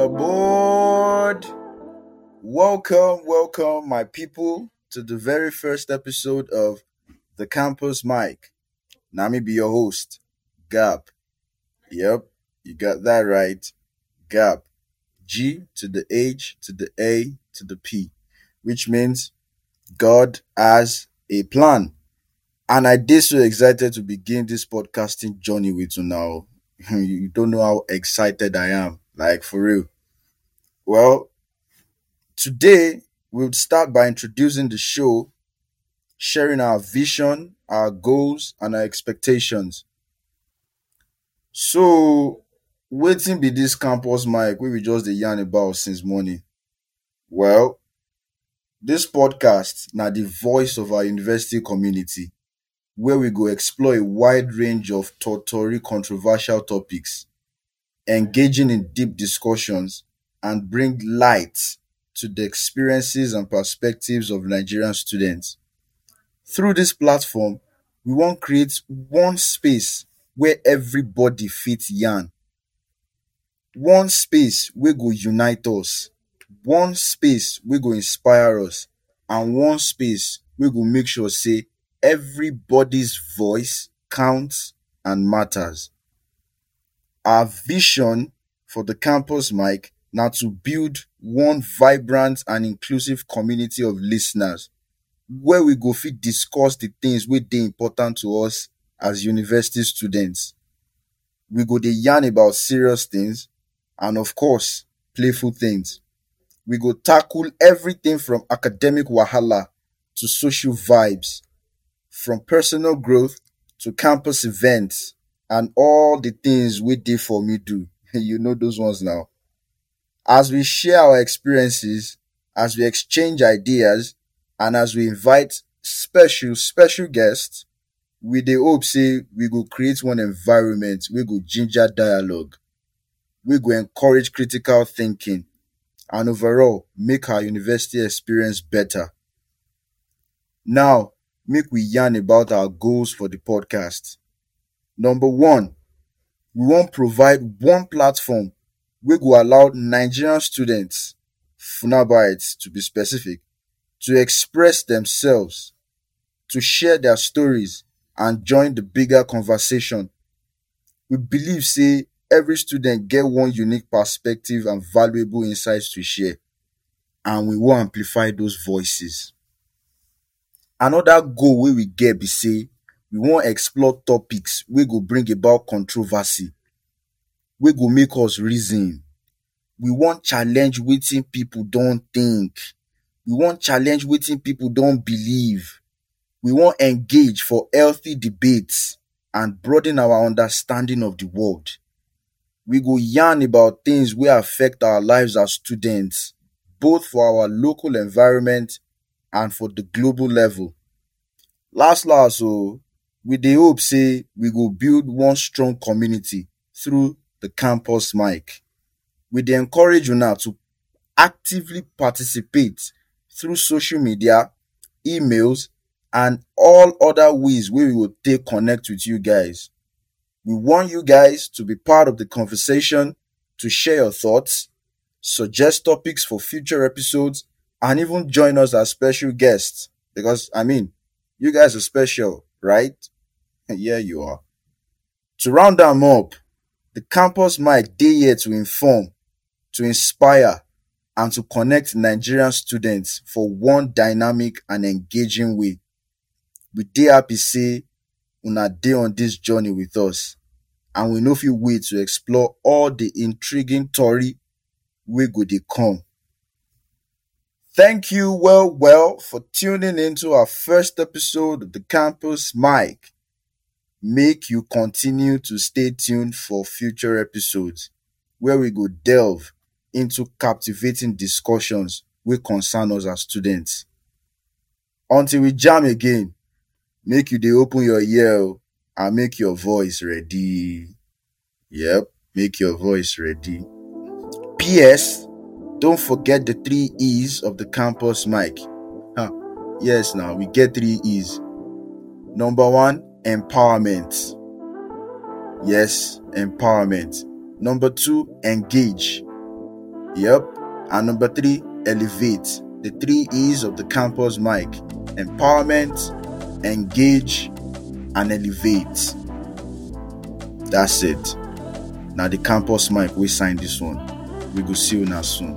aboard. Welcome, welcome, my people, to the very first episode of The Campus Mic. Me be your host, Ghap. Yep, you got that right. Ghap. G to the H to the A to the P, which means God has a plan. And I did so excited to begin this podcasting journey with you now. You don't know how excited I am. Like for real. Well, today we'll start by introducing the show, sharing our vision, our goals, and our expectations. So, waiting be this campus mic we will just dey yarn about since morning. Well, this podcast now the voice of our university community, where we go explore a wide range of totori controversial topics, engaging in deep discussions, and bring light to the experiences and perspectives of Nigerian students. Through this platform, we wan create one space where everybody fits yarn, one space we go unite us, one space we go inspire us, and one space we go make sure say everybody's voice counts and matters. Our vision for the campus mic now to build one vibrant and inclusive community of listeners where we go fit discuss the things wey dey important to us as university students. We go dey yarn about serious things and of course, playful things. We go tackle everything from academic wahala to social vibes, from personal growth to campus events and all the things we dey for me do. you know those ones now. As we share our experiences, as we exchange ideas, and as we invite special, special guests, we dey hope say we go create one environment we go ginger dialogue, we go encourage critical thinking, and overall make our university experience better. Now, make we yarn about our goals for the podcast. Number one, we wan provide one platform wey go allow Nigerian students, Funabites to be specific, to express themselves, to share their stories, and join the bigger conversation. We believe say every student get one unique perspective and valuable insights to share, and we wan amplify those voices. Another goal wey we get be say we wan explore topics wey go bring about controversy, wey go make us reason. We wan challenge wetin people don think. We wan challenge wetin people don believe. We wan engage for healthy debates and broaden our understanding of the world. We go yarn about things wey affect our lives as students, both for our local environment and for the global level. Last last o, we the hope say we go build one strong community through the campus mic. We dey encourage una to actively participate through social media, emails, and all other ways wey we go take connect with you guys. We want you guys to be part of the conversation, to share your thoughts, suggest topics for future episodes, and even join us as special guests. Because, I mean, you guys are special, right? Yeah, you are. To round them up, the campus mic day here to inform, to inspire, and to connect Nigerian students for one dynamic and engaging way. We dey happy say una on this journey with us, and we no fit wait to explore all the intriguing tori wey go dey come. Thank you well well for tuning into our first episode of the Campus Mic. Make you continue to stay tuned for future episodes where we go delve into captivating discussions wey concern us as students. Until we jam again, make you dey open your ear and make your voice ready. Yep, make your voice ready. P.S. Don't forget the three E's of the campus mic. Huh. Yes, now we get three E's. Number one, empowerment. Yes, empowerment. Number two, engage. Yep. And number three, elevate. The three E's of the campus mic empowerment, engage, and elevate. That's it. Now, the campus mic, we sign this one. We go see you now soon.